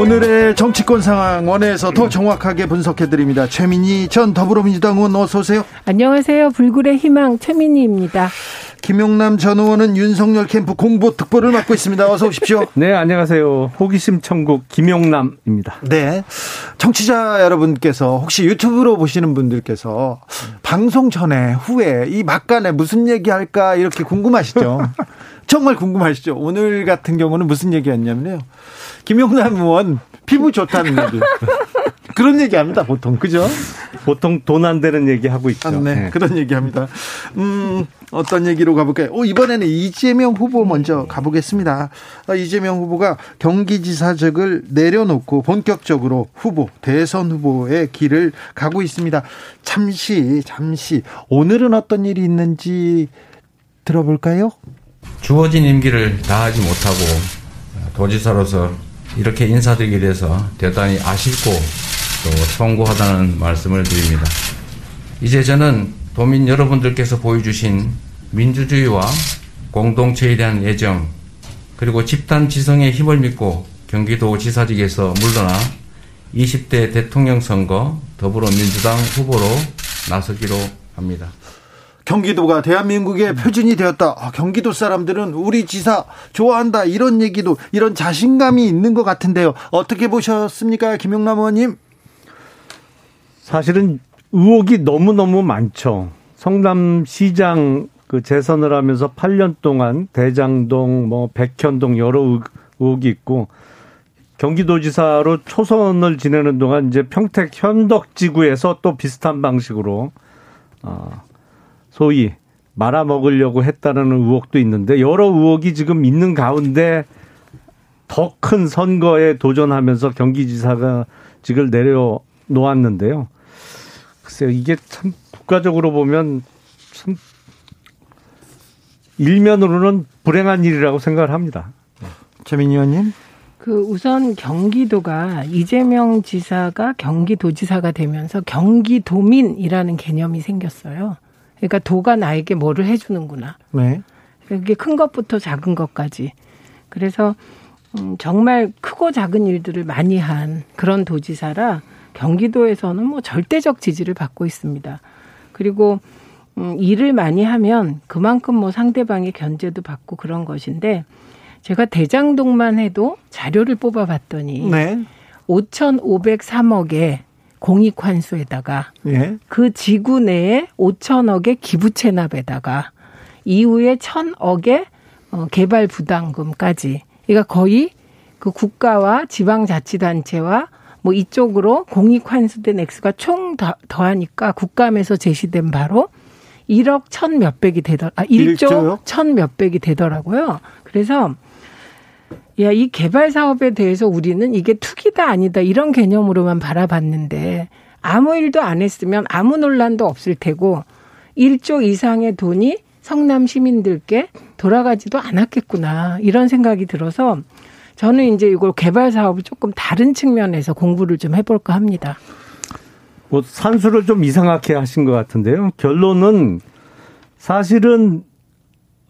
오늘의 정치권 상황 원회에서 더 정확하게 분석해 드립니다. 최민희 전 더불어민주당 의원 어서 오세요. 안녕하세요. 불굴의 희망 최민희입니다. 김용남 전 의원은 윤석열 캠프 공보 특보를 맡고 있습니다. 어서 오십시오. 네, 안녕하세요. 호기심 천국 김용남입니다. 네. 청취자 여러분께서 혹시 유튜브로 보시는 분들께서 방송 전에 후에 이 막간에 무슨 얘기 할까 이렇게 궁금하시죠? 정말 궁금하시죠? 오늘 같은 경우는 무슨 얘기였냐면요. 김용남 의원 피부 좋다는 얘기. 그런 얘기 합니다, 보통. 그죠? 보통 돈 안 되는 얘기 하고 있죠. 아, 네. 네. 그런 얘기 합니다. 음, 어떤 얘기로 가볼까요? 오, 이번에는 이재명 후보 먼저 가보겠습니다. 아, 이재명 후보가 경기지사직을 내려놓고 본격적으로 후보, 대선 후보의 길을 가고 있습니다. 잠시, 잠시. 오늘은 어떤 일이 있는지 들어볼까요? 주어진 임기를 다하지 못하고 도지사로서 이렇게 인사드리게 돼서 대단히 아쉽고 또 송구하다는 말씀을 드립니다. 이제 저는 도민 여러분들께서 보여주신 민주주의와 공동체에 대한 애정 그리고 집단 지성의 힘을 믿고 경기도 지사직에서 물러나 20대 대통령 선거 더불어민주당 후보로 나서기로 합니다. 경기도가 대한민국의 표준이 되었다. 아, 경기도 사람들은 우리 지사 좋아한다. 이런 얘기도 이런 자신감이 있는 것 같은데요. 어떻게 보셨습니까, 김용남 의원님? 사실은 의혹이 너무 너무 많죠. 성남시장 그 재선을 하면서 8년 동안 대장동, 뭐 백현동 여러 의혹이 있고 경기도지사로 초선을 지내는 동안 이제 평택 현덕지구에서 또 비슷한 방식으로 어, 소위 말아먹으려고 했다는 의혹도 있는데 여러 의혹이 지금 있는 가운데 더 큰 선거에 도전하면서 경기지사가 직을 내려놓았는데요. 글쎄요, 이게 참 국가적으로 보면 참 일면으로는 불행한 일이라고 생각을 합니다. 최민희 의원님. 그 우선 경기도가 이재명 지사가 경기도지사가 되면서 경기도민이라는 개념이 생겼어요. 그러니까 도가 나에게 뭐를 해주는구나. 네. 그게 큰 것부터 작은 것까지. 그래서 음, 정말 크고 작은 일들을 많이 한 그런 도지사라 경기도에서는 뭐 절대적 지지를 받고 있습니다. 그리고 음, 일을 많이 하면 그만큼 뭐 상대방의 견제도 받고 그런 것인데 제가 대장동만 해도 자료를 뽑아봤더니 네. 5,503억에 공익 환수에다가 예. 그 지구 내에 5천억의 기부 체납에다가 이후에 1천억의 어, 개발 부담금까지 그러니까 거의 그 국가와 지방자치단체와 뭐 이쪽으로 공익 환수된 액수가 총 더하니까 국감에서 제시된 바로 1억 천 몇백이 되더 아 1조 천 몇백이 되더라고요. 그래서 야, 이 개발 사업에 대해서 우리는 이게 투기다 아니다 이런 개념으로만 바라봤는데 아무 일도 안 했으면 아무 논란도 없을 테고 1조 이상의 돈이 성남 시민들께 돌아가지도 않았겠구나 이런 생각이 들어서 저는 이제 이걸 개발 사업을 조금 다른 측면에서 공부를 좀 해볼까 합니다. 뭐 산수를 좀 이상하게 하신 것 같은데요. 결론은 사실은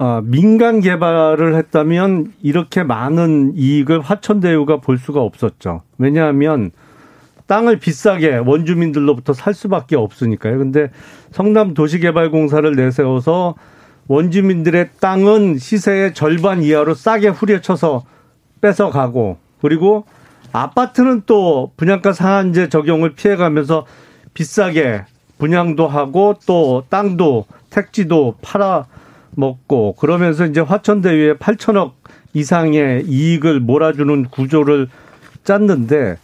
어, 민간 개발을 했다면 이렇게 많은 이익을 화천대유가 볼 수가 없었죠. 왜냐하면 땅을 비싸게 원주민들로부터 살 수밖에 없으니까요. 근데 성남 도시개발공사를 내세워서 원주민들의 땅은 시세의 절반 이하로 싸게 후려쳐서 뺏어가고 그리고 아파트는 또 분양가 상한제 적용을 피해가면서 비싸게 분양도 하고 또 땅도 택지도 팔아 먹고 그러면서 이제 화천대유에 8천억 이상의 이익을 몰아주는 구조를 짰는데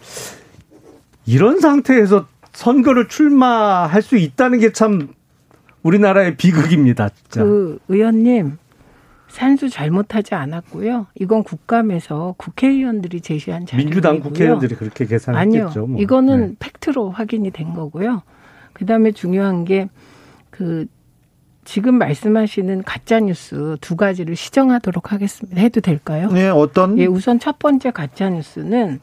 이런 상태에서 선거를 출마할 수 있다는 게 참 우리나라의 비극입니다. 진짜. 그 의원님 산수 잘못하지 않았고요. 이건 국감에서 국회의원들이 제시한 자료이고요. 민주당 국회의원들이 그렇게 계산했겠죠. 아니요. 뭐. 이거는 네. 팩트로 확인이 된 거고요. 그다음에 중요한 게 그 지금 말씀하시는 가짜 뉴스 두 가지를 시정하도록 하겠습니다. 해도 될까요? 네, 어떤? 예, 우선 첫 번째 가짜 뉴스는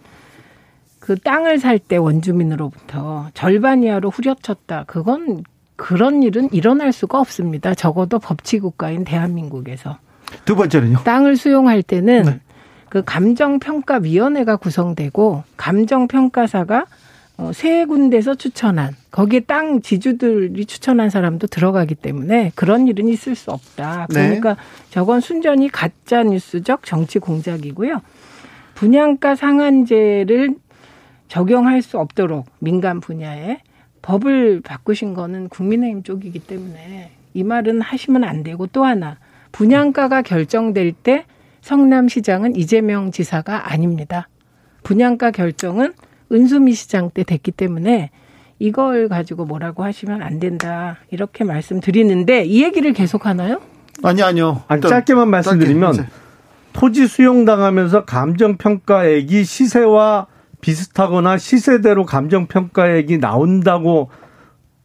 그 땅을 살 때 원주민으로부터 절반 이하로 후려쳤다. 그건 그런 일은 일어날 수가 없습니다. 적어도 법치국가인 대한민국에서. 두 번째는요? 땅을 수용할 때는 네. 그 감정평가위원회가 구성되고 감정평가사가 어, 세 군데서 추천한 거기에 땅 지주들이 추천한 사람도 들어가기 때문에 그런 일은 있을 수 없다. 네. 그러니까 네. 저건 순전히 가짜 뉴스적 정치 공작이고요. 분양가 상한제를 적용할 수 없도록 민간 분야에 법을 바꾸신 거는 국민의힘 쪽이기 때문에 이 말은 하시면 안 되고 또 하나 분양가가 결정될 때 성남시장은 이재명 지사가 아닙니다. 분양가 결정은 은수미 시장 때 됐기 때문에 이걸 가지고 뭐라고 하시면 안 된다 이렇게 말씀드리는데 이 얘기를 계속 하나요? 아니 아니요. 아니, 짧게만 말씀드리면 짧게. 토지 수용당하면서 감정평가액이 시세와 비슷하거나 시세대로 감정평가액이 나온다고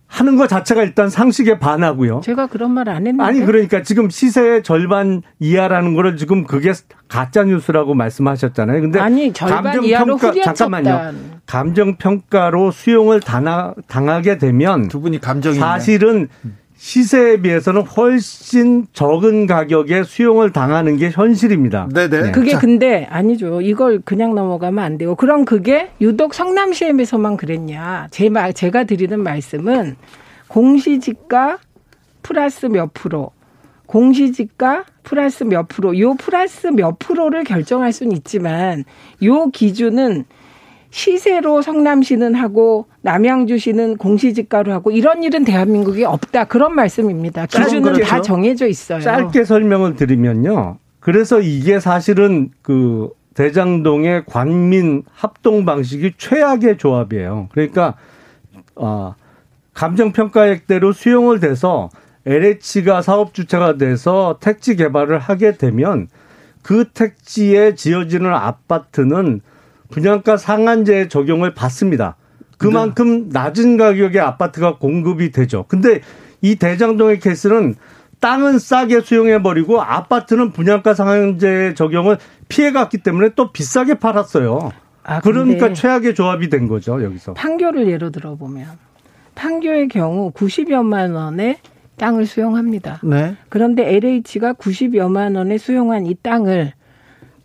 하는 것 자체가 일단 상식에 반하고요. 제가 그런 말 안 했는데. 아니 그러니까 지금 시세의 절반 이하라는 거를 지금 그게 가짜 뉴스라고 말씀하셨잖아요. 근데 아니 절반 이하로 후려쳤다. 잠깐만요. 감정 평가로 수용을 당하, 당하게 되면 두 분이 감정이 사실은 시세에 비해서는 훨씬 적은 가격에 수용을 당하는 게 현실입니다. 네네. 네. 그게 근데 아니죠. 이걸 그냥 넘어가면 안 되고. 그럼 그게 유독 성남 시에서만 그랬냐. 제 말, 제가 드리는 말씀은 공시지가 플러스 몇 프로, 공시지가 플러스 몇 프로, 요 플러스 몇 프로를 결정할 수는 있지만 요 기준은 시세로 성남시는 하고 남양주시는 공시지가로 하고 이런 일은 대한민국에 없다 그런 말씀입니다. 기준은 그렇죠. 다 정해져 있어요. 짧게 설명을 드리면요. 그래서 이게 사실은 그 대장동의 관민 합동 방식이 최악의 조합이에요. 그러니까 아 감정 평가액대로 수용을 돼서 LH가 사업 주체가 돼서 택지 개발을 하게 되면 그 택지에 지어지는 아파트는 분양가 상한제 적용을 받습니다. 그만큼 낮은 가격의 아파트가 공급이 되죠. 근데 이 대장동의 케이스는 땅은 싸게 수용해 버리고 아파트는 분양가 상한제 적용을 피해갔기 때문에 또 비싸게 팔았어요. 아, 그러니까 최악의 조합이 된 거죠 여기서. 판교를 예로 들어보면 판교의 경우 90여만 원에 땅을 수용합니다. 네. 그런데 LH가 90여만 원에 수용한 이 땅을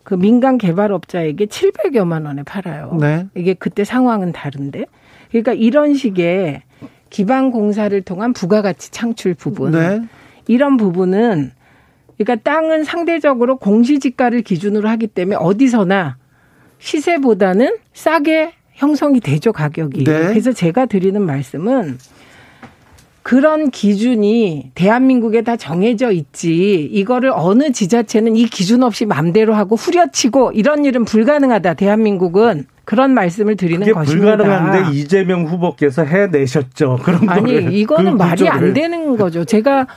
그 민간 개발업자에게 700여만 원에 팔아요. 네. 이게 그때 상황은 다른데. 그러니까 이런 식의 기반 공사를 통한 부가가치 창출 부분. 네. 이런 부분은 그러니까 땅은 상대적으로 공시지가를 기준으로 하기 때문에 어디서나 시세보다는 싸게 형성이 되죠, 가격이. 네. 그래서 제가 드리는 말씀은 그런 기준이 대한민국에 다 정해져 있지. 이거를 어느 지자체는 이 기준 없이 맘대로 하고 후려치고 이런 일은 불가능하다. 대한민국은 그런 말씀을 드리는 것입니다. 불가능한데 이재명 후보께서 해내셨죠. 그런 아니 거를. 이거는 그 말이 안 되는 거죠. 제가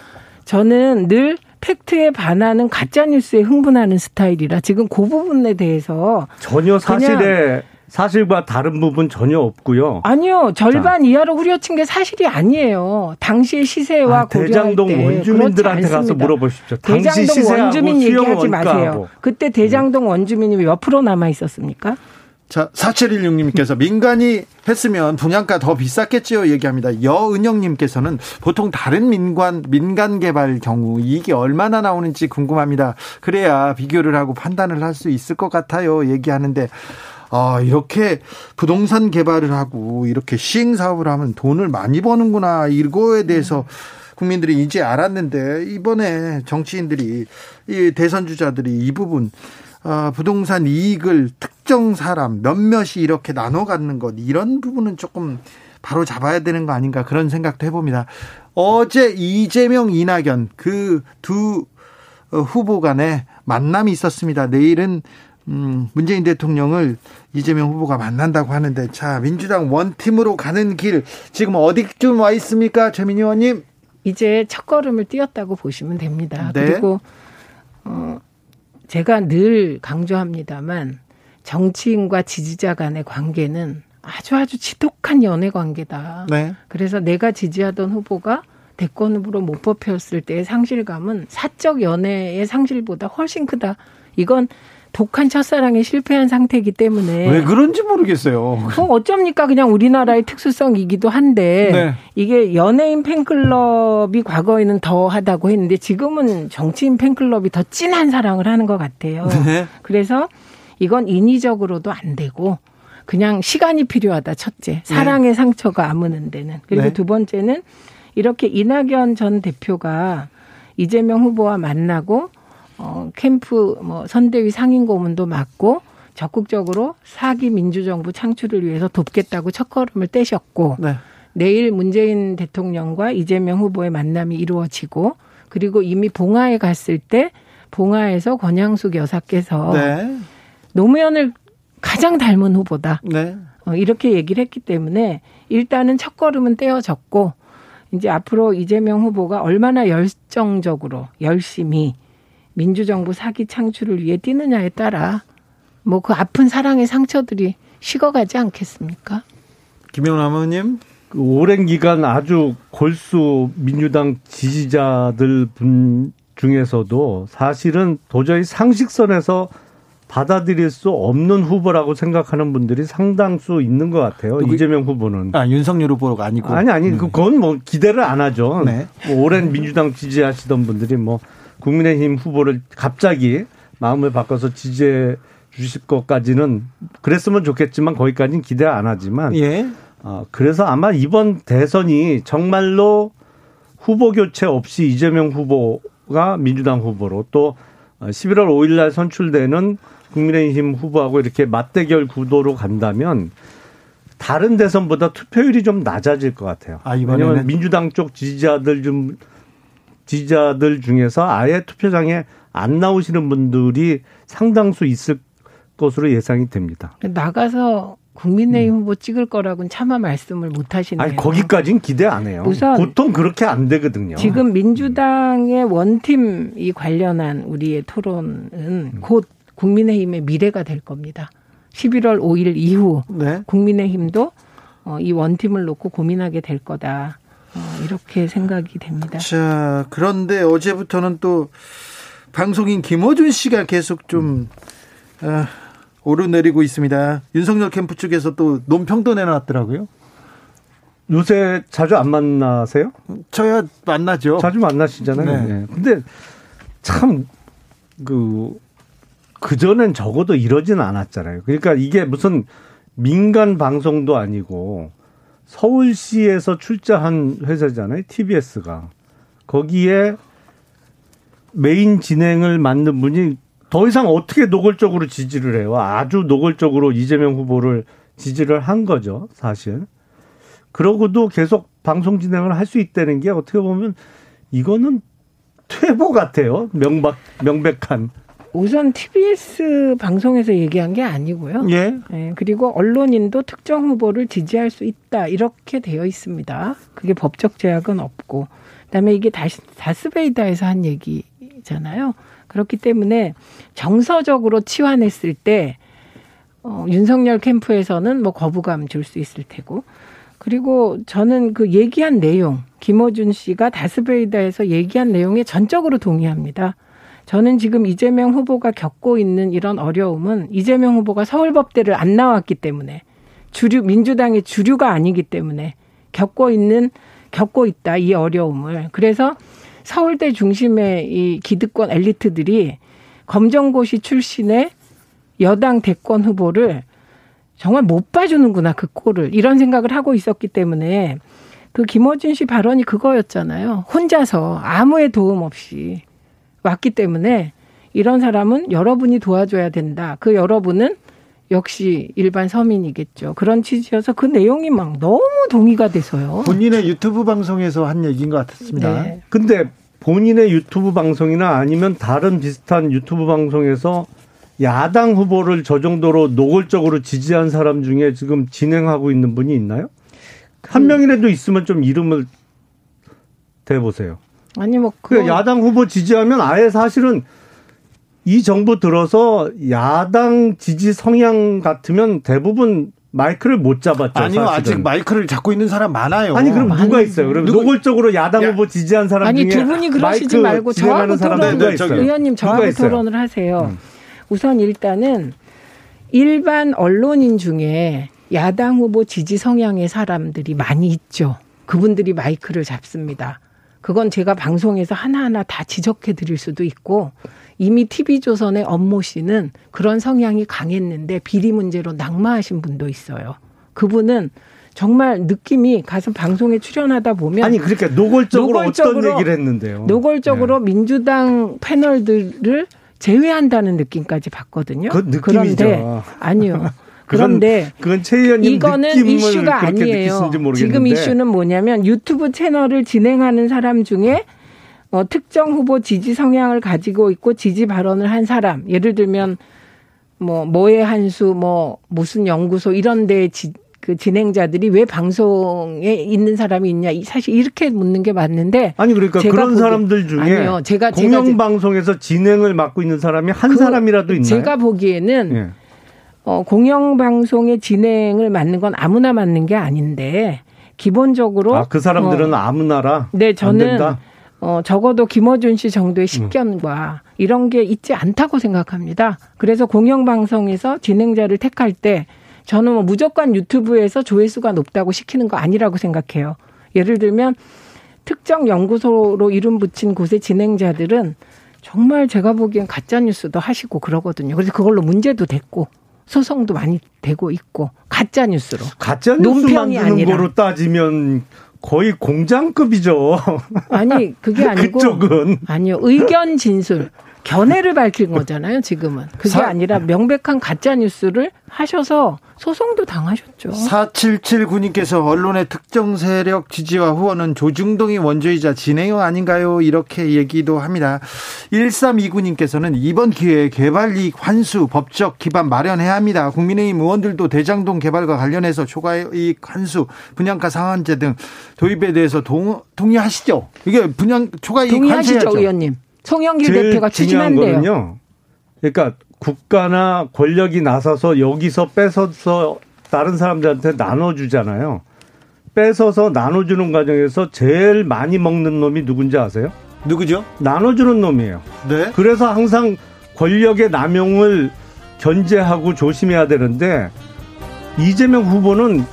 저는 늘 팩트에 반하는 가짜 뉴스에 흥분하는 스타일이라 지금 그 부분에 대해서 전혀 사실에 사실과 다른 부분 전혀 없고요. 아니요. 절반 자. 이하로 후려친 게 사실이 아니에요. 당시의 시세와 아, 대장동 원주민들한테 가서 물어보십시오. 대장동 원주민 얘기하지 마세요. 그때 대장동 네. 원주민이 몇 프로 남아 있었습니까? 자, 4716님께서 민간이 했으면 분양가 더 비쌌겠지요 얘기합니다. 여은영님께서는 보통 다른 민간, 민간 개발 경우 이익이 얼마나 나오는지 궁금합니다. 그래야 비교를 하고 판단을 할 수 있을 것 같아요 얘기하는데 아, 이렇게 부동산 개발을 하고 이렇게 시행 사업을 하면 돈을 많이 버는구나. 이거에 대해서 국민들이 이제 알았는데 이번에 정치인들이 이 대선 주자들이 이 부분 어, 부동산 이익을 특정 사람 몇몇이 이렇게 나눠 갖는 것 이런 부분은 조금 바로 잡아야 되는 거 아닌가 그런 생각도 해봅니다. 어제 이재명 이낙연 그 두 후보 간에 만남이 있었습니다. 내일은 음, 문재인 대통령을 이재명 후보가 만난다고 하는데 자 민주당 원팀으로 가는 길 지금 어디쯤 와 있습니까 최민희 의원님? 이제 첫 걸음을 띄었다고 보시면 됩니다. 네. 그리고 어, 제가 늘 강조합니다만 정치인과 지지자 간의 관계는 아주 아주 지독한 연애 관계다. 네. 그래서 내가 지지하던 후보가 대권 후보로 못 뽑혔을 때의 상실감은 사적 연애의 상실보다 훨씬 크다. 이건 독한 첫사랑에 실패한 상태이기 때문에 왜 그런지 모르겠어요. 그 어쩝니까? 그냥 우리나라의 특수성이기도 한데 네. 이게 연예인 팬클럽이 과거에는 더 하다고 했는데 지금은 정치인 팬클럽이 더 진한 사랑을 하는 것 같아요. 네. 그래서 이건 인위적으로도 안 되고 그냥 시간이 필요하다. 첫째, 사랑의 네. 상처가 아무는 데는 그리고 네. 두 번째는 이렇게 이낙연 전 대표가 이재명 후보와 만나고 어 캠프 뭐 선대위 상임 고문도 맡고 적극적으로 사기 민주정부 창출을 위해서 돕겠다고 첫걸음을 떼셨고 네. 내일 문재인 대통령과 이재명 후보의 만남이 이루어지고 그리고 이미 봉화에 갔을 때 봉화에서 권양숙 여사께서 네. 노무현을 가장 닮은 후보다. 네. 어, 이렇게 얘기를 했기 때문에 일단은 첫걸음은 떼어졌고 이제 앞으로 이재명 후보가 얼마나 열정적으로 열심히 민주정부 사기 창출을 위해 뛰느냐에 따라 뭐 그 아픈 사랑의 상처들이 식어가지 않겠습니까? 김영남 의원님. 그 오랜 기간 아주 골수 민주당 지지자들 분 중에서도 사실은 도저히 상식선에서 받아들일 수 없는 후보라고 생각하는 분들이 상당수 있는 것 같아요. 누구, 이재명 후보는. 아, 윤석열 후보가 아니고. 아니, 아니, 네. 그건 뭐 기대를 안 하죠. 네. 뭐 오랜 민주당 지지하시던 분들이 뭐 국민의힘 후보를 갑자기 마음을 바꿔서 지지해 주실 것까지는 그랬으면 좋겠지만 거기까지는 기대 안 하지만. 예. 어, 그래서 아마 이번 대선이 정말로 후보 교체 없이 이재명 후보가 민주당 후보로 또 11월 5일 날 선출되는 국민의힘 후보하고 이렇게 맞대결 구도로 간다면 다른 대선보다 투표율이 좀 낮아질 것 같아요. 아, 왜냐하면 민주당 쪽 지지자들 좀 지지자들 중에서 아예 투표장에 안 나오시는 분들이 상당수 있을 것으로 예상이 됩니다. 나가서 국민의힘 음. 후보 찍을 거라고는 차마 말씀을 못 하시네요. 아니, 거기까지는 기대 안 해요. 우선 보통 그렇게 안 되거든요. 지금 민주당의 원팀 이 관련한 우리의 토론은 음. 곧 국민의힘의 미래가 될 겁니다. 11월 5일 이후 네. 국민의힘도 어, 이 원팀을 놓고 고민하게 될 거다. 어, 이렇게 생각이 됩니다. 자, 그런데 어제부터는 또 방송인 김어준 씨가 계속 좀 어, 오르내리고 있습니다. 윤석열 캠프 측에서 또 논평도 내놨더라고요. 요새 자주 안 만나세요? 저야 만나죠. 자주 만나시잖아요. 네. 네. 근데 참, 그, 그전엔 적어도 이러진 않았잖아요. 그러니까 이게 무슨 민간 방송도 아니고 서울시에서 출자한 회사잖아요. TBS가. 거기에 메인 진행을 맡는 분이 더 이상 어떻게 노골적으로 지지를 해요. 아주 노골적으로 이재명 후보를 지지를 한 거죠. 사실. 그러고도 계속 방송 진행을 할 수 있다는 게 어떻게 보면 이거는 퇴보 같아요. 명박, 명백한. 우선 TBS 방송에서 얘기한 게 아니고요. 예. 네, 그리고 언론인도 특정 후보를 지지할 수 있다 이렇게 되어 있습니다. 그게 법적 제약은 없고, 그다음에 이게 다시 다스베이다에서 한 얘기잖아요. 그렇기 때문에 정서적으로 치환했을 때 어, 윤석열 캠프에서는 뭐 거부감 줄 수 있을 테고. 그리고 저는 그 얘기한 내용, 김어준 씨가 다스베이다에서 얘기한 내용에 전적으로 동의합니다. 저는 지금 이재명 후보가 겪고 있는 이런 어려움은 이재명 후보가 서울법대를 안 나왔기 때문에 주류 민주당의 주류가 아니기 때문에 겪고 있는 겪고 있다 이 어려움을. 그래서 서울대 중심의 이 기득권 엘리트들이 검정고시 출신의 여당 대권 후보를 정말 못 봐주는구나 그 꼴을. 이런 생각을 하고 있었기 때문에 그 김어준 씨 발언이 그거였잖아요. 혼자서 아무의 도움 없이 왔기 때문에 이런 사람은 여러분이 도와줘야 된다. 그 여러분은 역시 일반 서민이겠죠. 그런 취지여서 그 내용이 막 너무 동의가 돼서요. 본인의 유튜브 방송에서 한 얘기인 것 같았습니다. 네. 근데 본인의 유튜브 방송이나 아니면 다른 비슷한 유튜브 방송에서 야당 후보를 저 정도로 노골적으로 지지한 사람 중에 지금 진행하고 있는 분이 있나요? 그... 한 명이라도 있으면 좀 이름을 대보세요. 아니 뭐그 야당 후보 지지하면 아예 사실은 이 정부 들어서 야당 지지 성향 같으면 대부분 마이크를 못 잡았죠. 아니요, 사실은. 아직 마이크를 잡고 있는 사람 많아요. 아니 그럼 누가 있어요? 그럼 누구, 노골적으로 야당 야. 후보 지지한 사람 아니, 중에 두 분이 그러시지 말고 저하고 토론, 네, 네, 의원님 저하고 토론을 하세요. 음. 우선 일단은 일반 언론인 중에 야당 후보 지지 성향의 사람들이 많이 있죠. 그분들이 마이크를 잡습니다. 그건 제가 방송에서 하나하나 다 지적해 드릴 수도 있고 이미 TV조선의 업모 씨는 그런 성향이 강했는데 비리 문제로 낙마하신 분도 있어요. 그분은 정말 느낌이 가서 방송에 출연하다 보면 아니 그러니까 노골적으로, 노골적으로 어떤 얘기를 했는데요. 노골적으로 네. 민주당 패널들을 제외한다는 느낌까지 받거든요. 그. 그런데 아니요. 그런데 그건, 그건 의원님 이거는 이슈가 아니에요. 지금 이슈는 뭐냐면 유튜브 채널을 진행하는 사람 중에 어, 특정 후보 지지 성향을 가지고 있고 지지 발언을 한 사람, 예를 들면 뭐 뭐의 한수, 뭐 무슨 연구소 이런 데 지, 그 진행자들이 왜 방송에 있는 사람이 있냐 사실 이렇게 묻는 게 맞는데 아니 그러니까 그런 보기, 사람들 중에 아니요, 제가 공영 방송에서 진행을 맡고 있는 사람이 한 그, 사람이라도 있나요? 제가 보기에는 예. 어, 공영방송의 진행을 맡는 건 아무나 맡는 게 아닌데 기본적으로 아, 그 사람들은 어, 아무나라 네 저는 어, 적어도 김어준 씨 정도의 식견과 음. 이런 게 있지 않다고 생각합니다. 그래서 공영방송에서 진행자를 택할 때 저는 뭐 무조건 유튜브에서 조회수가 높다고 시키는 거 아니라고 생각해요. 예를 들면 특정 연구소로 이름 붙인 곳의 진행자들은 정말 제가 보기엔 가짜 뉴스도 하시고 그러거든요. 그래서 그걸로 문제도 됐고 소송도 많이 되고 있고 가짜 뉴스로 가짜 뉴스 만드는 아니라. 거로 따지면 거의 공장급이죠. 아니 그게 아니고 그쪽은 아니요 의견 진술 견해를 밝힌 거잖아요, 지금은. 그게 사, 아니라 명백한 가짜 뉴스를 하셔서 소송도 당하셨죠. 4779님께서 언론의 특정 세력 지지와 후원은 조중동이 원조이자 진행형 아닌가요? 이렇게 얘기도 합니다. 1329님께서는 이번 기회에 개발 이익 환수 법적 기반 마련해야 합니다. 국민의힘 의원들도 대장동 개발과 관련해서 초과 이익 환수, 분양가 상한제 등 도입에 대해서 동, 동의하시죠? 이게 분양 초과 이익 동의하시죠, 환수해야죠. 의원님. 송영길 대표가 추진한대요. 그러니까 국가나 권력이 나서서 여기서 뺏어서 다른 사람들한테 나눠주잖아요. 뺏어서 나눠주는 과정에서 제일 많이 먹는 놈이 누군지 아세요? 누구죠? 나눠주는 놈이에요. 네. 그래서 항상 권력의 남용을 견제하고 조심해야 되는데 이재명 후보는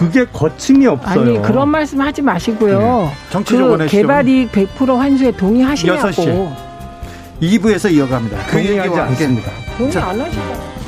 그게 거침이 없어요. 아니 그런 말씀 하지 마시고요. 네. 정치적 그 개발이익 100% 환수에 동의하시냐고. 6시 2부에서 이어갑니다. 동의하지 않습니다. 동의 안 하시죠.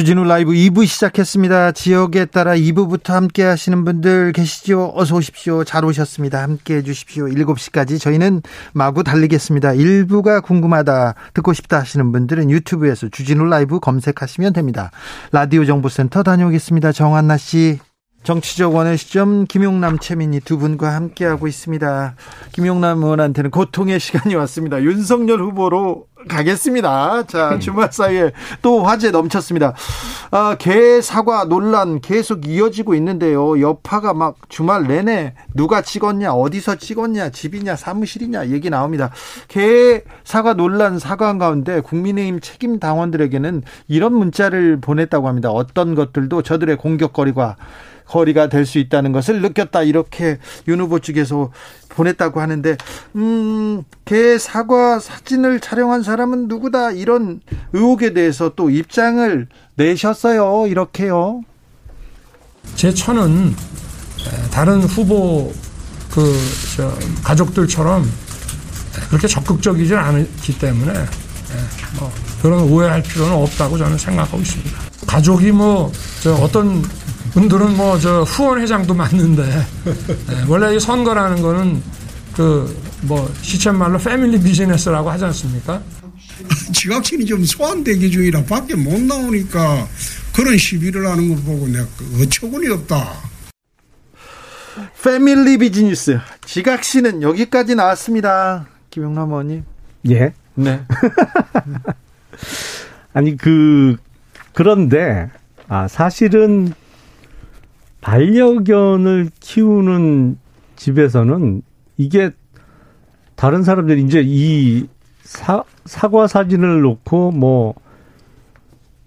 주진우 라이브 2부 시작했습니다. 지역에 따라 2부부터 함께 하시는 분들 계시죠? 어서 오십시오. 잘 오셨습니다. 함께 해 주십시오. 7시까지 저희는 마구 달리겠습니다. 1부가 궁금하다, 듣고 싶다 하시는 분들은 유튜브에서 주진우 라이브 검색하시면 됩니다. 라디오 정보센터 다녀오겠습니다. 정한나 씨. 정치적 원의 시점 김용남 최민희 두 분과 함께하고 있습니다. 김용남 의원한테는 고통의 시간이 왔습니다. 윤석열 후보로 가겠습니다. 자, 음. 주말 사이에 또 화제 넘쳤습니다. 아, 개 사과 논란 계속 이어지고 있는데요. 여파가 막 주말 내내 누가 찍었냐, 어디서 찍었냐, 집이냐, 사무실이냐 얘기 나옵니다. 개 사과 논란 사과한 가운데 국민의힘 책임 당원들에게는 이런 문자를 보냈다고 합니다. 어떤 것들도 저들의 공격거리가 거리가 될 수 있다는 것을 느꼈다 이렇게 윤 후보 측에서 보냈다고 하는데 음 개 사과 사진을 촬영한 사람은 누구다 이런 의혹에 대해서 또 입장을 내셨어요 이렇게요. 제 처는 다른 후보 그 가족들처럼 그렇게 적극적이지 않기 때문에 뭐 그런 오해할 필요는 없다고 저는 생각하고 있습니다. 가족이 뭐 어떤 분들은 뭐 저 후원 회장도 맞는데 네, 원래 이 선거라는 거는 그 뭐 시쳇말로 패밀리 비즈니스라고 하지 않습니까? 지각신이 좀 소환대기 중이라 밖에 못 나오니까 그런 시비를 하는 걸 보고 내가 어처구니 없다. 패밀리 비즈니스 지각신은 여기까지 나왔습니다. 김영남 의원님. 예. 네. 아니 그 그런데 아 사실은 반려견을 키우는 집에서는 이게 다른 사람들이 이제 이 사, 사과 사진을 놓고 뭐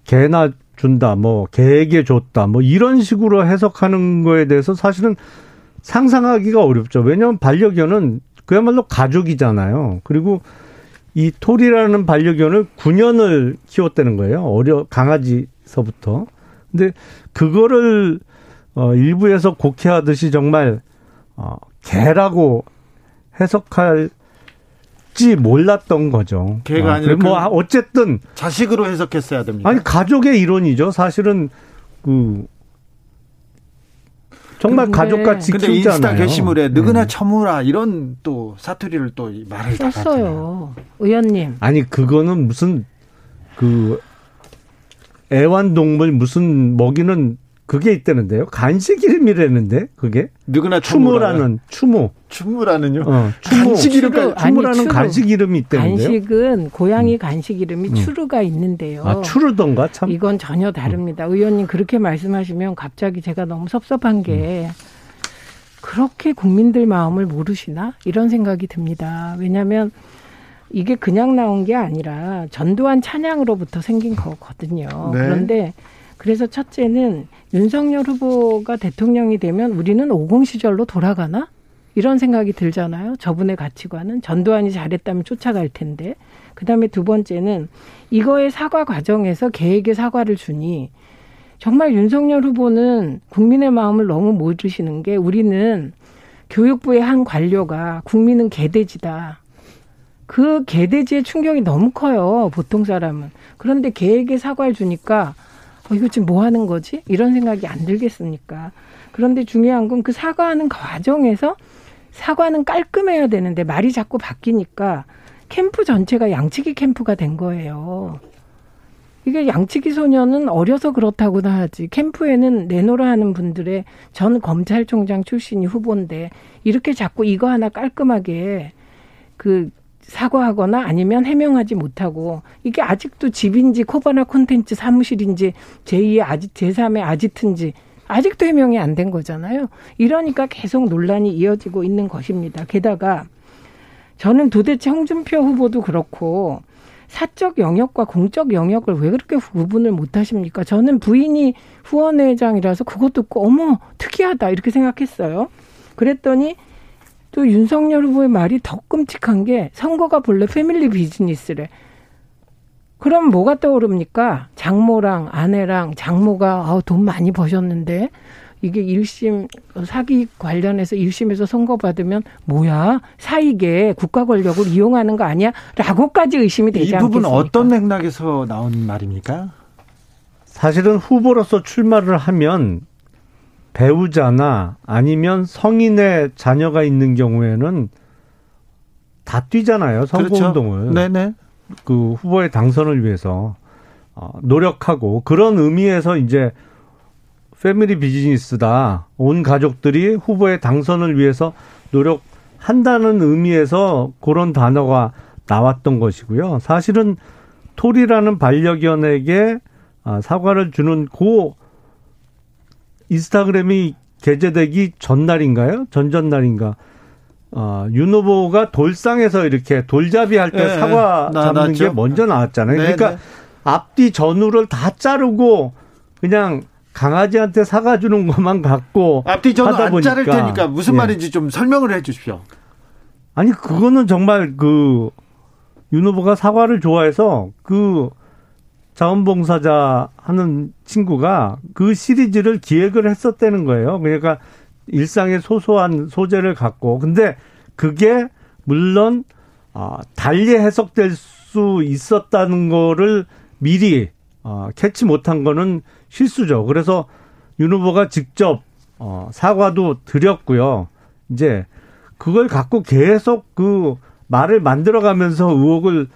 개나 준다, 뭐 개에게 줬다, 뭐 이런 식으로 해석하는 거에 대해서 사실은 상상하기가 어렵죠. 왜냐하면 반려견은 그야말로 가족이잖아요. 그리고 이 톨이라는 반려견을 9년을 키웠다는 거예요. 어려 강아지서부터. 근데 그거를 어 일부에서 곡해하듯이 정말 어 개라고 해석할지 몰랐던 거죠. 개가 어, 아니라 뭐그 어쨌든 자식으로 해석했어야 됩니다. 아니 가족의 이론이죠. 사실은 그 정말 가족같이 근데 키우잖아요. 인스타 게시물에 느그나 네. 처무라 이런 또 사투리를 또 말을 다 썼어요. 의원님. 아니 그거는 무슨 그 애완동물 무슨 먹이는 그게 있다는데요. 간식 이름이라는데 그게 처무라. 추모라는 추모. 추무라는요. 어, 추모. 간식 이름 추모라는 추루. 간식 이름이 있다는데요. 간식은 고양이 간식 이름이 추루가 있는데요. 아 추르던가 참. 이건 전혀 다릅니다. 의원님 그렇게 말씀하시면 갑자기 제가 너무 섭섭한 게 그렇게 국민들 마음을 모르시나 이런 생각이 듭니다. 왜냐하면 이게 그냥 나온 게 아니라 전두환 찬양으로부터 생긴 거거든요. 네. 그런데 그래서 첫째는 윤석열 후보가 대통령이 되면 우리는 50 시절로 돌아가나? 이런 생각이 들잖아요. 저분의 가치관은 전두환이 잘했다면 쫓아갈 텐데. 그다음에 두 번째는 이거의 사과 과정에서 개에게 사과를 주니 정말 윤석열 후보는 국민의 마음을 너무 모르시는 게 우리는 교육부의 한 관료가 국민은 개돼지다. 그 개돼지의 충격이 너무 커요. 보통 사람은. 그런데 개에게 사과를 주니까 어, 이거 지금 뭐 하는 거지? 이런 생각이 안 들겠습니까? 그런데 중요한 건 그 사과하는 과정에서 사과는 깔끔해야 되는데 말이 자꾸 바뀌니까 캠프 전체가 양치기 캠프가 된 거예요. 이게 양치기 소년은 어려서 그렇다고나 하지 캠프에는 내노라 하는 분들의 전 검찰총장 출신이 후보인데 이렇게 자꾸 이거 하나 깔끔하게 그 사과하거나 아니면 해명하지 못하고 이게 아직도 집인지 코바나 콘텐츠 사무실인지 제2의 아지 제3의 아지트인지 아직도 해명이 안 된 거잖아요. 이러니까 계속 논란이 이어지고 있는 것입니다. 게다가 저는 도대체 홍준표 후보도 그렇고 사적 영역과 공적 영역을 왜 그렇게 구분을 못 하십니까? 저는 부인이 후원회장이라서 그것 듣고 어머 특이하다 이렇게 생각했어요. 그랬더니 또 윤석열 후보의 말이 더 끔찍한 게 선거가 본래 패밀리 비즈니스래. 그럼 뭐가 떠오릅니까? 장모랑 아내랑 장모가 아우 돈 많이 버셨는데 이게 일심 사기 관련해서 일심에서 선거 받으면 뭐야 사익에 국가 권력을 이용하는 거 아니야?라고까지 의심이 되지 이 부분 않겠습니까? 어떤 맥락에서 나온 말입니까? 사실은 후보로서 출마를 하면 배우자나 아니면 성인의 자녀가 있는 경우에는 다 뛰잖아요 선거운동을. 그렇죠. 네네. 그 후보의 당선을 위해서 어, 노력하고 그런 의미에서 이제 패밀리 비즈니스다. 온 가족들이 후보의 당선을 위해서 노력한다는 의미에서 그런 단어가 나왔던 것이고요. 사실은 톨이라는 반려견에게 아, 사과를 주는 고 인스타그램이 게재되기 전날인가요? 전전날인가? 어, 윤 후보가 돌상에서 이렇게 돌잡이 할때 네, 사과 나- 잡는 나왔죠. 게 먼저 나왔잖아요. 네, 그러니까 네. 앞뒤 전후를 다 자르고 그냥 강아지한테 사과 주는 것만 갖고 앞뒤 저는 하다 안 자를 보니까. 테니까 무슨 예. 말인지 좀 설명을 해 주십시오. 아니 그거는 정말 그 윤 후보가 사과를 좋아해서 그 자원봉사자 하는 친구가 그 시리즈를 기획을 했었다는 거예요. 그러니까 일상의 소소한 소재를 갖고 근데 그게 물론 아 달리 해석될 수 있었다는 거를 미리 어, 캐치 못한 거는 실수죠. 그래서 윤 후보가 직접 어, 사과도 드렸고요. 이제 그걸 갖고 계속 그 말을 만들어가면서 의혹을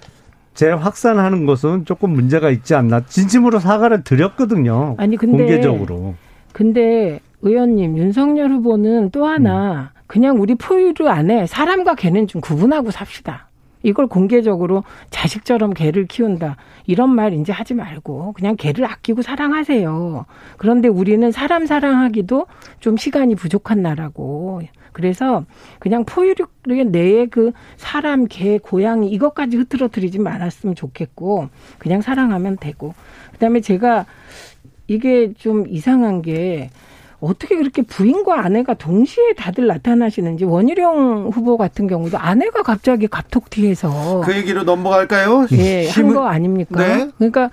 재확산하는 것은 조금 문제가 있지 않나. 진심으로 사과를 드렸거든요. 아니, 근데 공개적으로. 근데 의원님 윤석열 후보는 또 하나 그냥 우리 포유류 안에 사람과 개는 좀 구분하고 삽시다. 이걸 공개적으로 자식처럼 개를 키운다. 이런 말 이제 하지 말고 그냥 개를 아끼고 사랑하세요. 그런데 우리는 사람 사랑하기도 좀 시간이 부족한 나라고. 그래서 그냥 포유류 내에 그 사람, 개, 고양이 이것까지 흐트러뜨리지 말았으면 좋겠고 그냥 사랑하면 되고. 그다음에 제가 이게 좀 이상한 게 어떻게 그렇게 부인과 아내가 동시에 다들 나타나시는지 원희룡 후보 같은 경우도 아내가 갑자기 갑툭 튀해서 그 얘기로 넘어갈까요? 예, 한 거 아닙니까? 네. 그러니까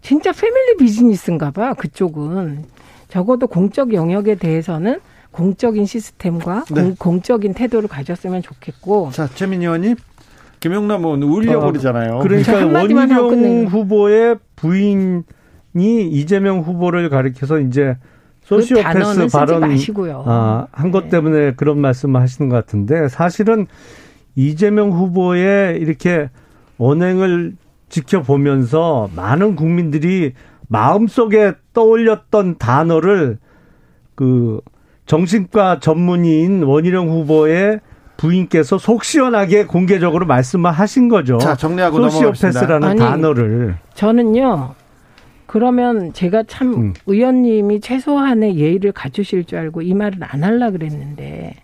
진짜 패밀리 비즈니스인가 봐. 그쪽은 적어도 공적 영역에 대해서는 공적인 시스템과 네. 공, 적인 태도를 가졌으면 좋겠고. 자, 최민희 의원님. 김영남 의원 울려고 어, 그러잖아요. 그러니까 원희룡 후보의 부인이 이재명 후보를 가리켜서 이제 소시오패스 발언 아, 한것 네. 때문에 그런 말씀을 하시는 것 같은데 사실은 이재명 후보의 이렇게 언행을 지켜보면서 많은 국민들이 마음속에 떠올렸던 단어를 그 정신과 전문의인 원희룡 후보의 부인께서 속 시원하게 공개적으로 말씀을 하신 거죠. 자, 정리하고 소시오패스라는 단어를. 저는요. 그러면 제가 참 음. 의원님이 최소한의 예의를 갖추실 줄 알고 이 말을 안 하려 그랬는데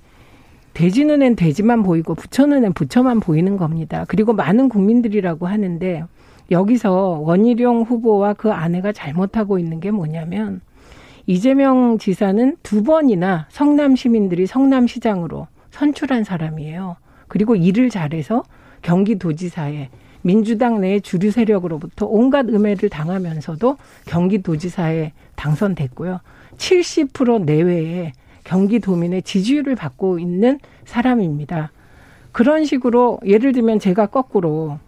돼지 눈엔 돼지만 보이고 부처 눈엔 부처만 보이는 겁니다. 그리고 많은 국민들이라고 하는데 여기서 원희룡 후보와 그 아내가 잘못하고 있는 게 뭐냐면 이재명 지사는 두 번이나 성남 시민들이 성남시장으로 선출한 사람이에요. 그리고 일을 잘해서 경기도지사에 민주당 내 주류 세력으로부터 온갖 음해를 당하면서도 경기도지사에 당선됐고요. 70% 내외의 경기도민의 지지율을 받고 있는 사람입니다. 그런 식으로 예를 들면 제가 거꾸로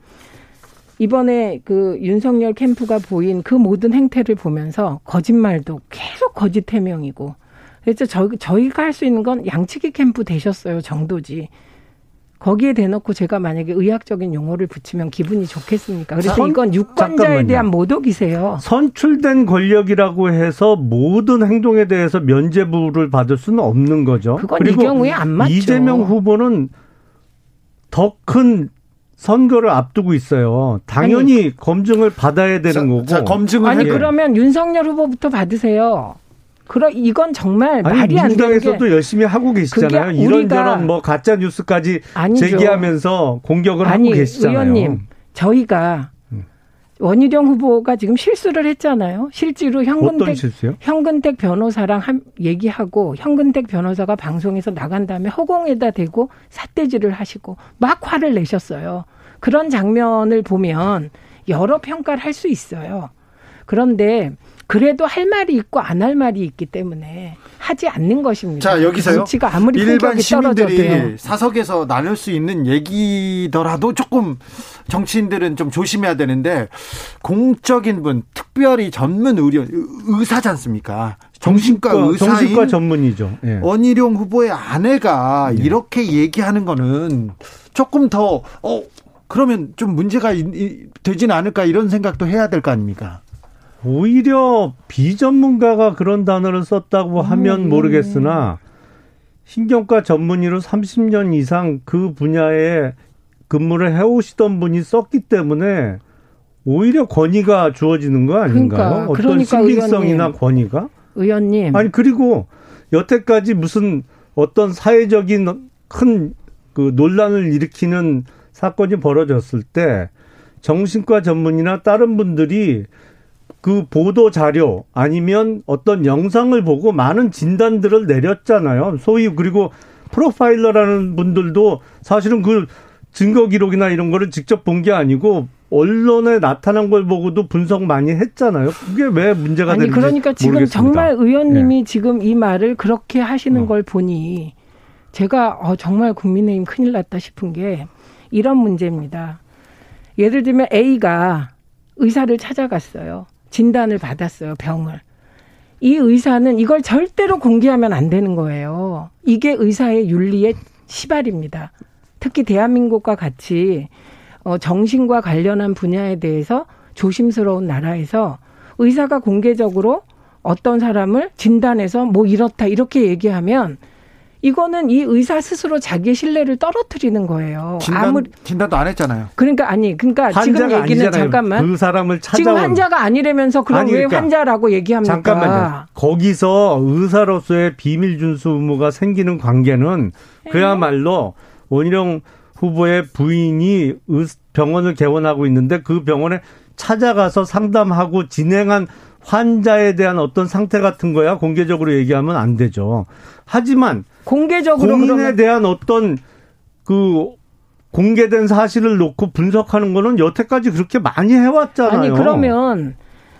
이번에 그 윤석열 캠프가 보인 그 모든 행태를 보면서 거짓말도 계속 거짓 해명이고 그래서 저, 저희가 할 수 있는 건 양치기 캠프 되셨어요 정도지 거기에 대놓고 제가 만약에 의학적인 용어를 붙이면 기분이 좋겠습니까? 그래서 선, 이건 유권자에 잠깐만요. 대한 모독이세요. 선출된 권력이라고 해서 모든 행동에 대해서 면죄부를 받을 수는 없는 거죠. 그건 이 경우에 안 맞죠. 이재명 후보는 더 큰 선거를 앞두고 있어요. 당연히 아니, 검증을 받아야 되는 자, 거고. 자, 검증을 아니 해. 그러면 윤석열 후보부터 받으세요. 그럼 이건 정말 아니, 말이 안 되는 게 민주당에서도 열심히 하고 계시잖아요. 이런저런 뭐 가짜 뉴스까지 아니죠. 제기하면서 공격을 아니, 하고 계시잖아요. 의원님, 저희가 음. 원희룡 후보가 지금 실수를 했잖아요. 실제로 현근택 현근택 변호사랑 한 얘기하고 현근택 변호사가 방송에서 나간 다음에 허공에다 대고 삿대질을 하시고 막 화를 내셨어요. 그런 장면을 보면 여러 평가를 할 수 있어요. 그런데 그래도 할 말이 있고 안 할 말이 있기 때문에 하지 않는 것입니다. 자 여기서요. 정치가 아무리 일반 시민들이 떨어져도요. 사석에서 나눌 수 있는 얘기더라도 조금 정치인들은 좀 조심해야 되는데 공적인 분, 특별히 전문 의료 의사지 않습니까? 정신과, 정신과 의사인 정신과 전문이죠. 예. 원희룡 후보의 아내가 예. 이렇게 얘기하는 거는 조금 더 어. 그러면 좀 문제가 되지는 않을까 이런 생각도 해야 될 거 아닙니까? 오히려 비전문가가 그런 단어를 썼다고 하면 음. 모르겠으나 신경과 전문의로 30년 이상 그 분야에 근무를 해오시던 분이 썼기 때문에 오히려 권위가 주어지는 거 아닌가요? 그러니까, 어떤 그러니까 신빙성이나 의원님, 권위가? 의원님. 아니 그리고 여태까지 무슨 어떤 사회적인 큰 그 논란을 일으키는 사건이 벌어졌을 때 정신과 전문이나 다른 분들이 그 보도 자료 아니면 어떤 영상을 보고 많은 진단들을 내렸잖아요. 소위 그리고 프로파일러라는 분들도 사실은 그 증거 기록이나 이런 거를 직접 본 게 아니고 언론에 나타난 걸 보고도 분석 많이 했잖아요. 그게 왜 문제가 되는지 그러니까 지금 모르겠습니다. 정말 의원님이 네. 지금 이 말을 그렇게 하시는 어. 걸 보니 제가 어, 정말 국민의힘 큰일 났다 싶은 게 이런 문제입니다. 예를 들면 A가 의사를 찾아갔어요. 진단을 받았어요, 병을. 이 의사는 이걸 절대로 공개하면 안 되는 거예요. 이게 의사의 윤리의 시발입니다. 특히 대한민국과 같이 어, 정신과 관련한 분야에 대해서 조심스러운 나라에서 의사가 공개적으로 어떤 사람을 진단해서 뭐 이렇다 이렇게 얘기하면 이거는 이 의사 스스로 자기의 신뢰를 떨어뜨리는 거예요. 진단, 아무 진단도 안 했잖아요. 그러니까 아니 그러니까 지금 얘기는 아니잖아요. 잠깐만 그 사람을 찾아 지금 환자가 아니라면서 그럼 아니, 그러니까, 왜 환자라고 얘기합니까? 잠깐만요. 거기서 의사로서의 비밀 준수 의무가 생기는 관계는 그야말로 원희룡 후보의 부인이 병원을 개원하고 있는데 그 병원에 찾아가서 상담하고 진행한 환자에 대한 어떤 상태 같은 거야 공개적으로 얘기하면 안 되죠. 하지만 공개적으로 공인에 그러면... 대한 어떤 그 공개된 사실을 놓고 분석하는 거는 여태까지 그렇게 많이 해왔잖아요. 아니 그러면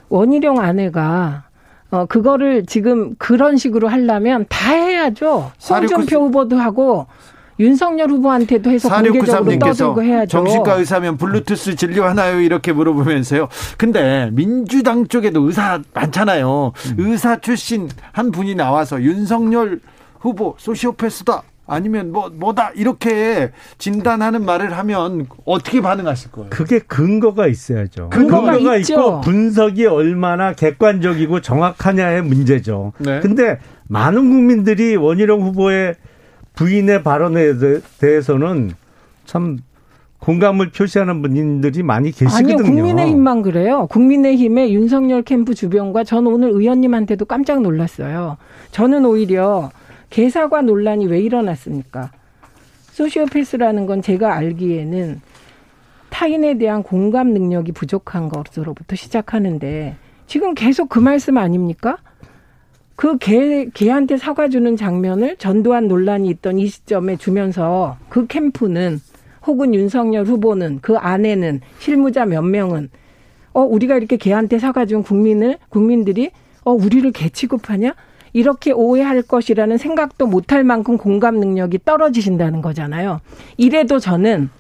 원희룡 아내가 어 그거를 지금 그런 식으로 하려면 다 해야죠. 홍준표 후보도 하고 윤석열 후보한테도 해서 공개적으로 떠들고 해야죠. 정신과 의사면 블루투스 진료하나요? 이렇게 물어보면서요. 근데 민주당 쪽에도 의사 많잖아요. 음. 의사 출신 한 분이 나와서 윤석열 후보 소시오패스다. 아니면 뭐 뭐다 이렇게 진단하는 말을 하면 어떻게 반응하실 거예요? 그게 근거가 있어야죠. 근거가, 근거가 있고 분석이 얼마나 객관적이고 정확하냐의 문제죠. 네. 근데 많은 국민들이 원희룡 후보의 부인의 발언에 대해서는 참 공감을 표시하는 분들이 많이 계시거든요. 아니요, 국민의힘만 그래요. 국민의힘의 윤석열 캠프 주변과 저는 오늘 의원님한테도 깜짝 놀랐어요. 저는 오히려 개사과 논란이 왜 일어났습니까? 소시오패스라는 건 제가 알기에는 타인에 대한 공감 능력이 부족한 것으로부터 시작하는데 지금 계속 그 말씀 아닙니까? 그 개, 개한테 사과 주는 장면을 전두환 논란이 있던 이 시점에 주면서 그 캠프는 혹은 윤석열 후보는 그 아내는 실무자 몇 명은 어 우리가 이렇게 개한테 사과 준 국민을 국민들이 어 우리를 개 취급하냐 이렇게 오해할 것이라는 생각도 못할 만큼 공감 능력이 떨어지신다는 거잖아요. 이래도 저는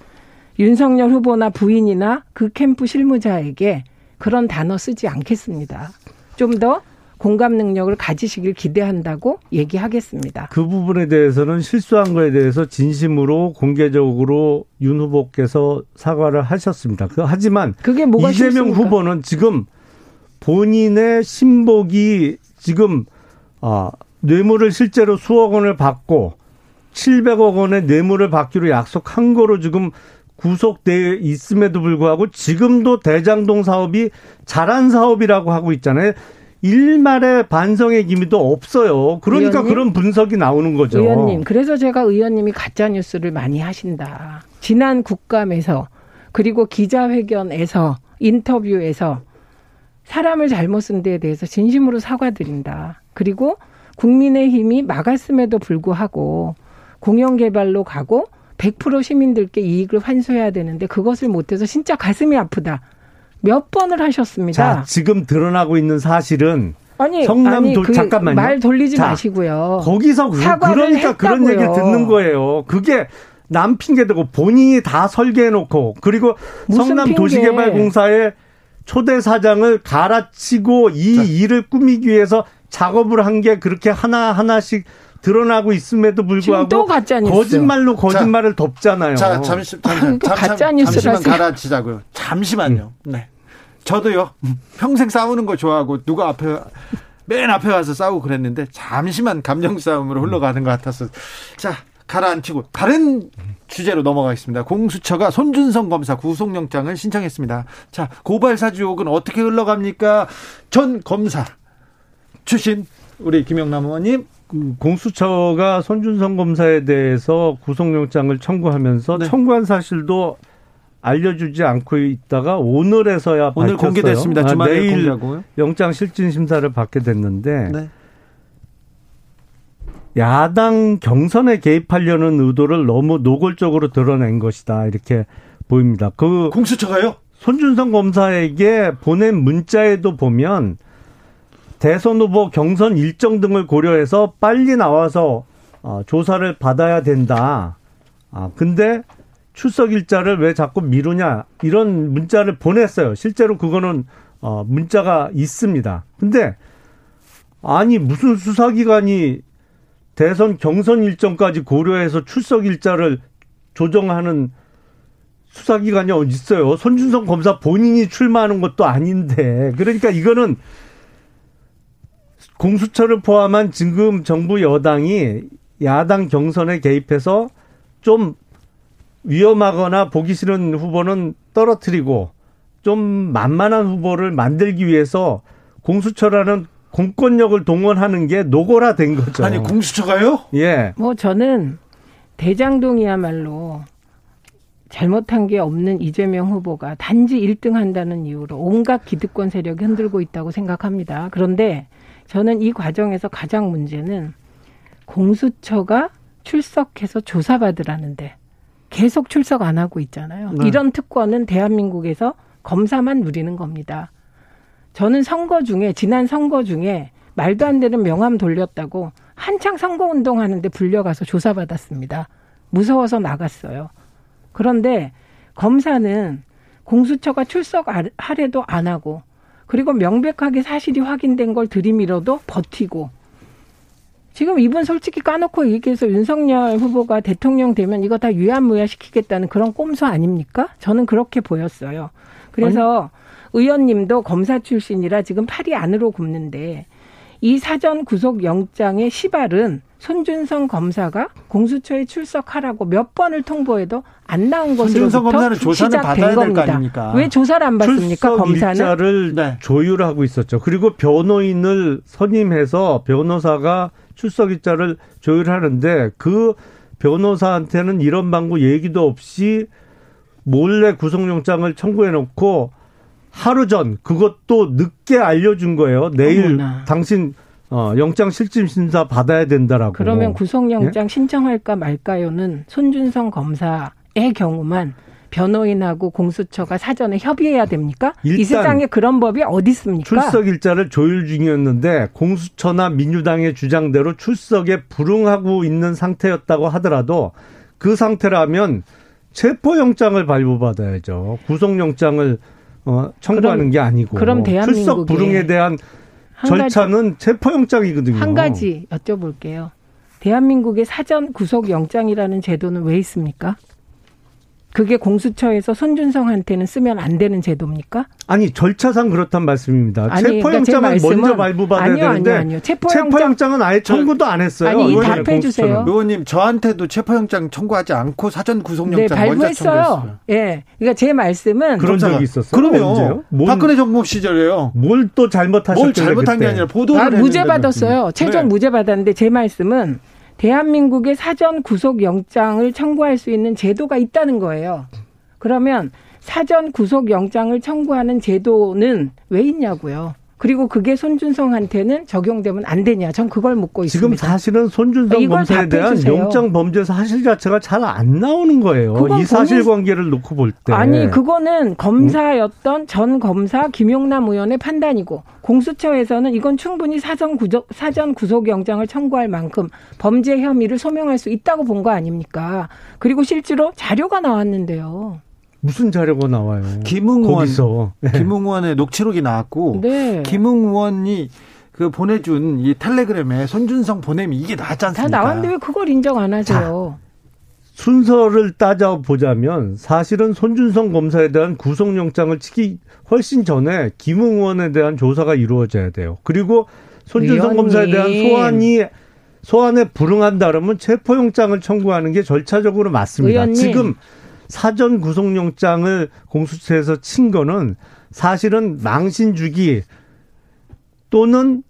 윤석열 후보나 부인이나 그 캠프 실무자에게 그런 단어 쓰지 않겠습니다. 좀 더 공감 능력을 가지시길 기대한다고 얘기하겠습니다. 그 부분에 대해서는 실수한 거에 대해서 진심으로 공개적으로 윤 후보께서 사과를 하셨습니다. 그 하지만 그게 뭐가 이재명 실수입니까? 후보는 지금 본인의 신복이 지금 아, 뇌물을 실제로 수억 원을 받고 700억 원의 뇌물을 받기로 약속한 거로 지금 구속돼 있음에도 불구하고 지금도 대장동 사업이 잘한 사업이라고 하고 있잖아요. 일말의 반성의 기미도 없어요. 그러니까 의원님? 그런 분석이 나오는 거죠. 의원님, 그래서 제가 의원님이 가짜 뉴스를 많이 하신다. 지난 국감에서 그리고 기자회견에서 인터뷰에서 사람을 잘못 쓴 데에 대해서 진심으로 사과드린다. 그리고 국민의힘이 막았음에도 불구하고 공영 개발로 가고 100% 시민들께 이익을 환수해야 되는데 그것을 못해서 진짜 가슴이 아프다. 몇 번을 하셨습니다. 자, 지금 드러나고 있는 사실은 아니, 성남 아니, 도, 그 잠깐만요. 말 돌리지 자, 마시고요. 거기서 그, 그러니까 했다고요. 그런 얘기를 듣는 거예요. 그게 남 핑계 대고 본인이 다 설계해 놓고 그리고 성남 핑계. 도시개발공사의 초대 사장을 갈아치고 이 자. 일을 꾸미기 위해서 작업을 한 게 그렇게 하나 하나씩 드러나고 있음에도 불구하고 거짓말로 거짓말을 자, 덮잖아요. 자, 잠시 잠시 잠시 잠시만 갈아치자고요. 잠시만요. 음. 네. 저도요. 평생 싸우는 거 좋아하고 누가 앞에 맨 앞에 가서 싸우고 그랬는데 잠시만 감정 싸움으로 흘러가는 것 같아서 자 가라앉히고 다른 주제로 넘어가겠습니다. 공수처가 손준성 검사 구속영장을 신청했습니다. 자 고발 사주 의혹은 어떻게 흘러갑니까? 전 검사 출신 우리 김영남 의원님. 그 공수처가 손준성 검사에 대해서 구속영장을 청구하면서 네. 청구한 사실도 알려주지 않고 있다가 오늘에서야 오늘 밝혔어요. 공개됐습니다. 아, 내일 공개하고요. 영장 실질 심사를 받게 됐는데 네. 야당 경선에 개입하려는 의도를 너무 노골적으로 드러낸 것이다 이렇게 보입니다. 그 공수처가요? 손준성 검사에게 보낸 문자에도 보면 대선 후보 경선 일정 등을 고려해서 빨리 나와서 어, 조사를 받아야 된다. 아, 근데 출석 일자를 왜 자꾸 미루냐 이런 문자를 보냈어요. 실제로 그거는 어, 문자가 있습니다. 근데 아니 무슨 수사기관이 대선 경선 일정까지 고려해서 출석 일자를 조정하는 수사기관이 어디 있어요? 손준성 검사 본인이 출마하는 것도 아닌데 그러니까 이거는 공수처를 포함한 지금 정부 여당이 야당 경선에 개입해서 좀 위험하거나 보기 싫은 후보는 떨어뜨리고 좀 만만한 후보를 만들기 위해서 공수처라는 공권력을 동원하는 게 노골화된 거죠. 아니 공수처가요? 예. 뭐 저는 대장동이야말로 잘못한 게 없는 이재명 후보가 단지 1등 한다는 이유로 온갖 기득권 세력이 흔들고 있다고 생각합니다. 그런데 저는 이 과정에서 가장 문제는 공수처가 출석해서 조사받으라는데 계속 출석 안 하고 있잖아요. 네. 이런 특권은 대한민국에서 검사만 누리는 겁니다. 저는 선거 중에 지난 선거 중에 말도 안 되는 명함 돌렸다고 한창 선거 운동하는데 불려가서 조사받았습니다. 무서워서 나갔어요. 그런데 검사는 공수처가 출석하래도 안 하고 그리고 명백하게 사실이 확인된 걸 들이밀어도 버티고 지금 이분 솔직히 까놓고 얘기해서 윤석열 후보가 대통령 되면 이거 다 유야무야 시키겠다는 그런 꼼수 아닙니까? 저는 그렇게 보였어요. 그래서 아니. 의원님도 검사 출신이라 지금 팔이 안으로 굽는데 이 사전 구속 영장의 시발은 손준성 검사가 공수처에 출석하라고 몇 번을 통보해도 안 나온 것으로부터 시작된 겁니다. 왜 조사를 안 받습니까? 검사는 일자를 네. 조율하고 있었죠. 그리고 변호인을 선임해서 변호사가 출석 일자를 조율하는데 그 변호사한테는 이런 방구 얘기도 없이 몰래 구속영장을 청구해 놓고 하루 전 그것도 늦게 알려준 거예요. 내일 어머나. 당신 어, 영장 실질 심사 받아야 된다라고. 그러면 구속영장 예? 신청할까 말까요는 손준성 검사의 경우만 변호인하고 공수처가 사전에 협의해야 됩니까? 이 세상에 그런 법이 어디 있습니까? 출석 일자를 조율 중이었는데 공수처나 민주당의 주장대로 출석에 불응하고 있는 상태였다고 하더라도 그 상태라면 체포영장을 발부받아야죠. 구속영장을 어, 청구하는 그럼, 게 아니고 그럼 출석 불응에 대한 절차는 체포영장이거든요. 한 가지 여쭤볼게요. 대한민국의 사전 구속 영장이라는 제도는 왜 있습니까? 그게 공수처에서 손준성한테는 쓰면 안 되는 제도입니까? 아니 절차상 그렇단 말씀입니다. 아니, 체포영장을 그러니까 먼저 발부받아야 아니요, 되는데 아니요, 아니요. 체포영장, 은 아예 청구도 안 했어요. 아니 답해 주세요. 의원님 저한테도 체포영장 청구하지 않고 사전 구속영장 네, 먼저 청구했어요. 예, 네, 그러니까 제 말씀은 그런 적이 있었어요. 그럼요. 박근혜 정부 시절에요. 뭘 또 잘못하셨길래 뭘 잘못한 그때. 게 아니라 보도를 아, 무죄 받았어요. 최종 네. 무죄 받았는데 제 말씀은 대한민국의 사전 구속 영장을 청구할 수 있는 제도가 있다는 거예요. 그러면 사전 구속 영장을 청구하는 제도는 왜 있냐고요. 그리고 그게 손준성한테는 적용되면 안 되냐? 전 그걸 묻고 있습니다. 지금 사실은 손준성 검사에 대한 주세요. 영장 범죄 사실 자체가 잘 안 나오는 거예요. 이 사실관계를 놓고 볼 때. 아니 그거는 검사였던 전 검사 김용남 의원의 판단이고 공수처에서는 이건 충분히 사전 구속 사전 구속 영장을 청구할 만큼 범죄 혐의를 소명할 수 있다고 본 거 아닙니까? 그리고 실제로 자료가 나왔는데요. 무슨 자료가 나와요? 김웅원 거기서 네. 김웅원의 녹취록이 나왔고 네. 김웅원이 그 보내준 이 텔레그램에 손준성 보냄이 이게 나왔지 않습니까? 다 나왔는데 왜 그걸 인정 안 하세요? 자, 순서를 따져 보자면 사실은 손준성 검사에 대한 구속영장을 치기 훨씬 전에 김웅원에 대한 조사가 이루어져야 돼요. 그리고 손준성 의원님. 검사에 대한 소환이 소환에 불응한다 그러면 체포영장을 청구하는 게 절차적으로 맞습니다. 의원님. 지금 사전 구속영장을 공수처에서 친 거는 사실은 망신 주기 또는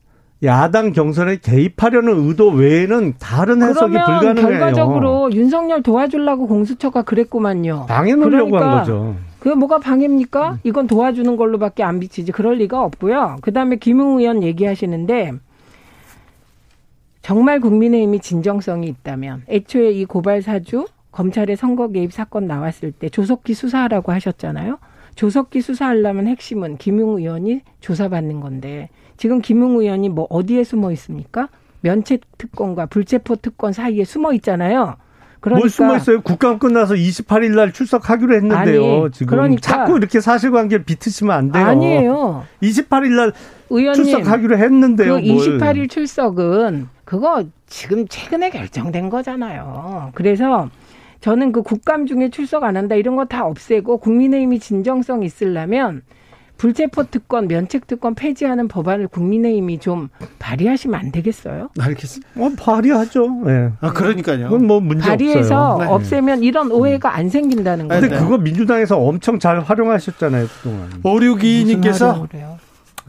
야당 경선에 개입하려는 의도 외에는 다른 해석이 불가능해요. 결과적으로 윤석열 도와주려고 공수처가 그랬구만요. 방해놓으려고 그러니까 한 거죠. 그게 뭐가 방해입니까? 이건 도와주는 걸로밖에 안 비치지. 그럴 리가 없고요. 그다음에 김웅 의원 얘기하시는데 정말 국민의힘이 진정성이 있다면 애초에 이 고발 사주 검찰의 선거 개입 사건 나왔을 때 조석기 수사하라고 하셨잖아요. 조석기 수사하려면 핵심은 김웅 의원이 조사받는 건데 지금 김웅 의원이 뭐 어디에 숨어 있습니까? 면책 특권과 불체포 특권 사이에 숨어 있잖아요. 그러니까 뭘 숨어 있어요? 국감 끝나서 28일 날 출석하기로 했는데요. 아니, 지금 그러니까 자꾸 이렇게 사실관계 비트시면 안 돼요. 아니에요. 28일 날 의원님, 출석하기로 했는데요. 그 28일 출석은 그거 지금 최근에 결정된 거잖아요. 그래서 저는 그 국감 중에 출석 안 한다 이런 거 다 없애고 국민의힘이 진정성 있으려면 불체포 특권, 면책 특권 폐지하는 법안을 국민의힘이 좀 발의하시면 안 되겠어요? 알겠습니다. 어, 발의하죠. 네. 아 그러니까요. 그건 뭐 문제 발의해서 없어요. 네. 없애면 이런 오해가 안 생긴다는 거예요. 근데 그거 민주당에서 엄청 잘 활용하셨잖아요 그동안. 오류기님께서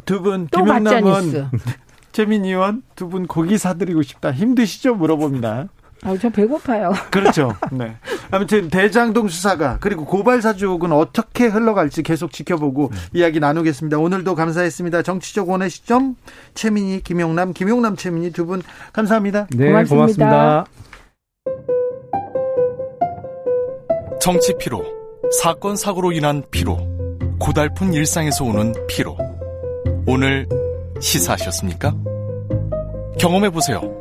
두분또 김영남 의원. 최민 의원 두 분 고기 사드리고 싶다. 힘드시죠? 물어봅니다. 아, 저 배고파요. 그렇죠. 네. 아무튼 대장동 수사가 그리고 고발 사주옥은 어떻게 흘러갈지 계속 지켜보고 이야기 나누겠습니다. 오늘도 감사했습니다. 정치적 원의 시점 최민희, 김용남, 김용남, 최민희 두 분 감사합니다. 네, 고맙습니다. 고맙습니다. 정치 피로, 사건 사고로 인한 피로, 고달픈 일상에서 오는 피로. 오늘 시사하셨습니까? 경험해 보세요.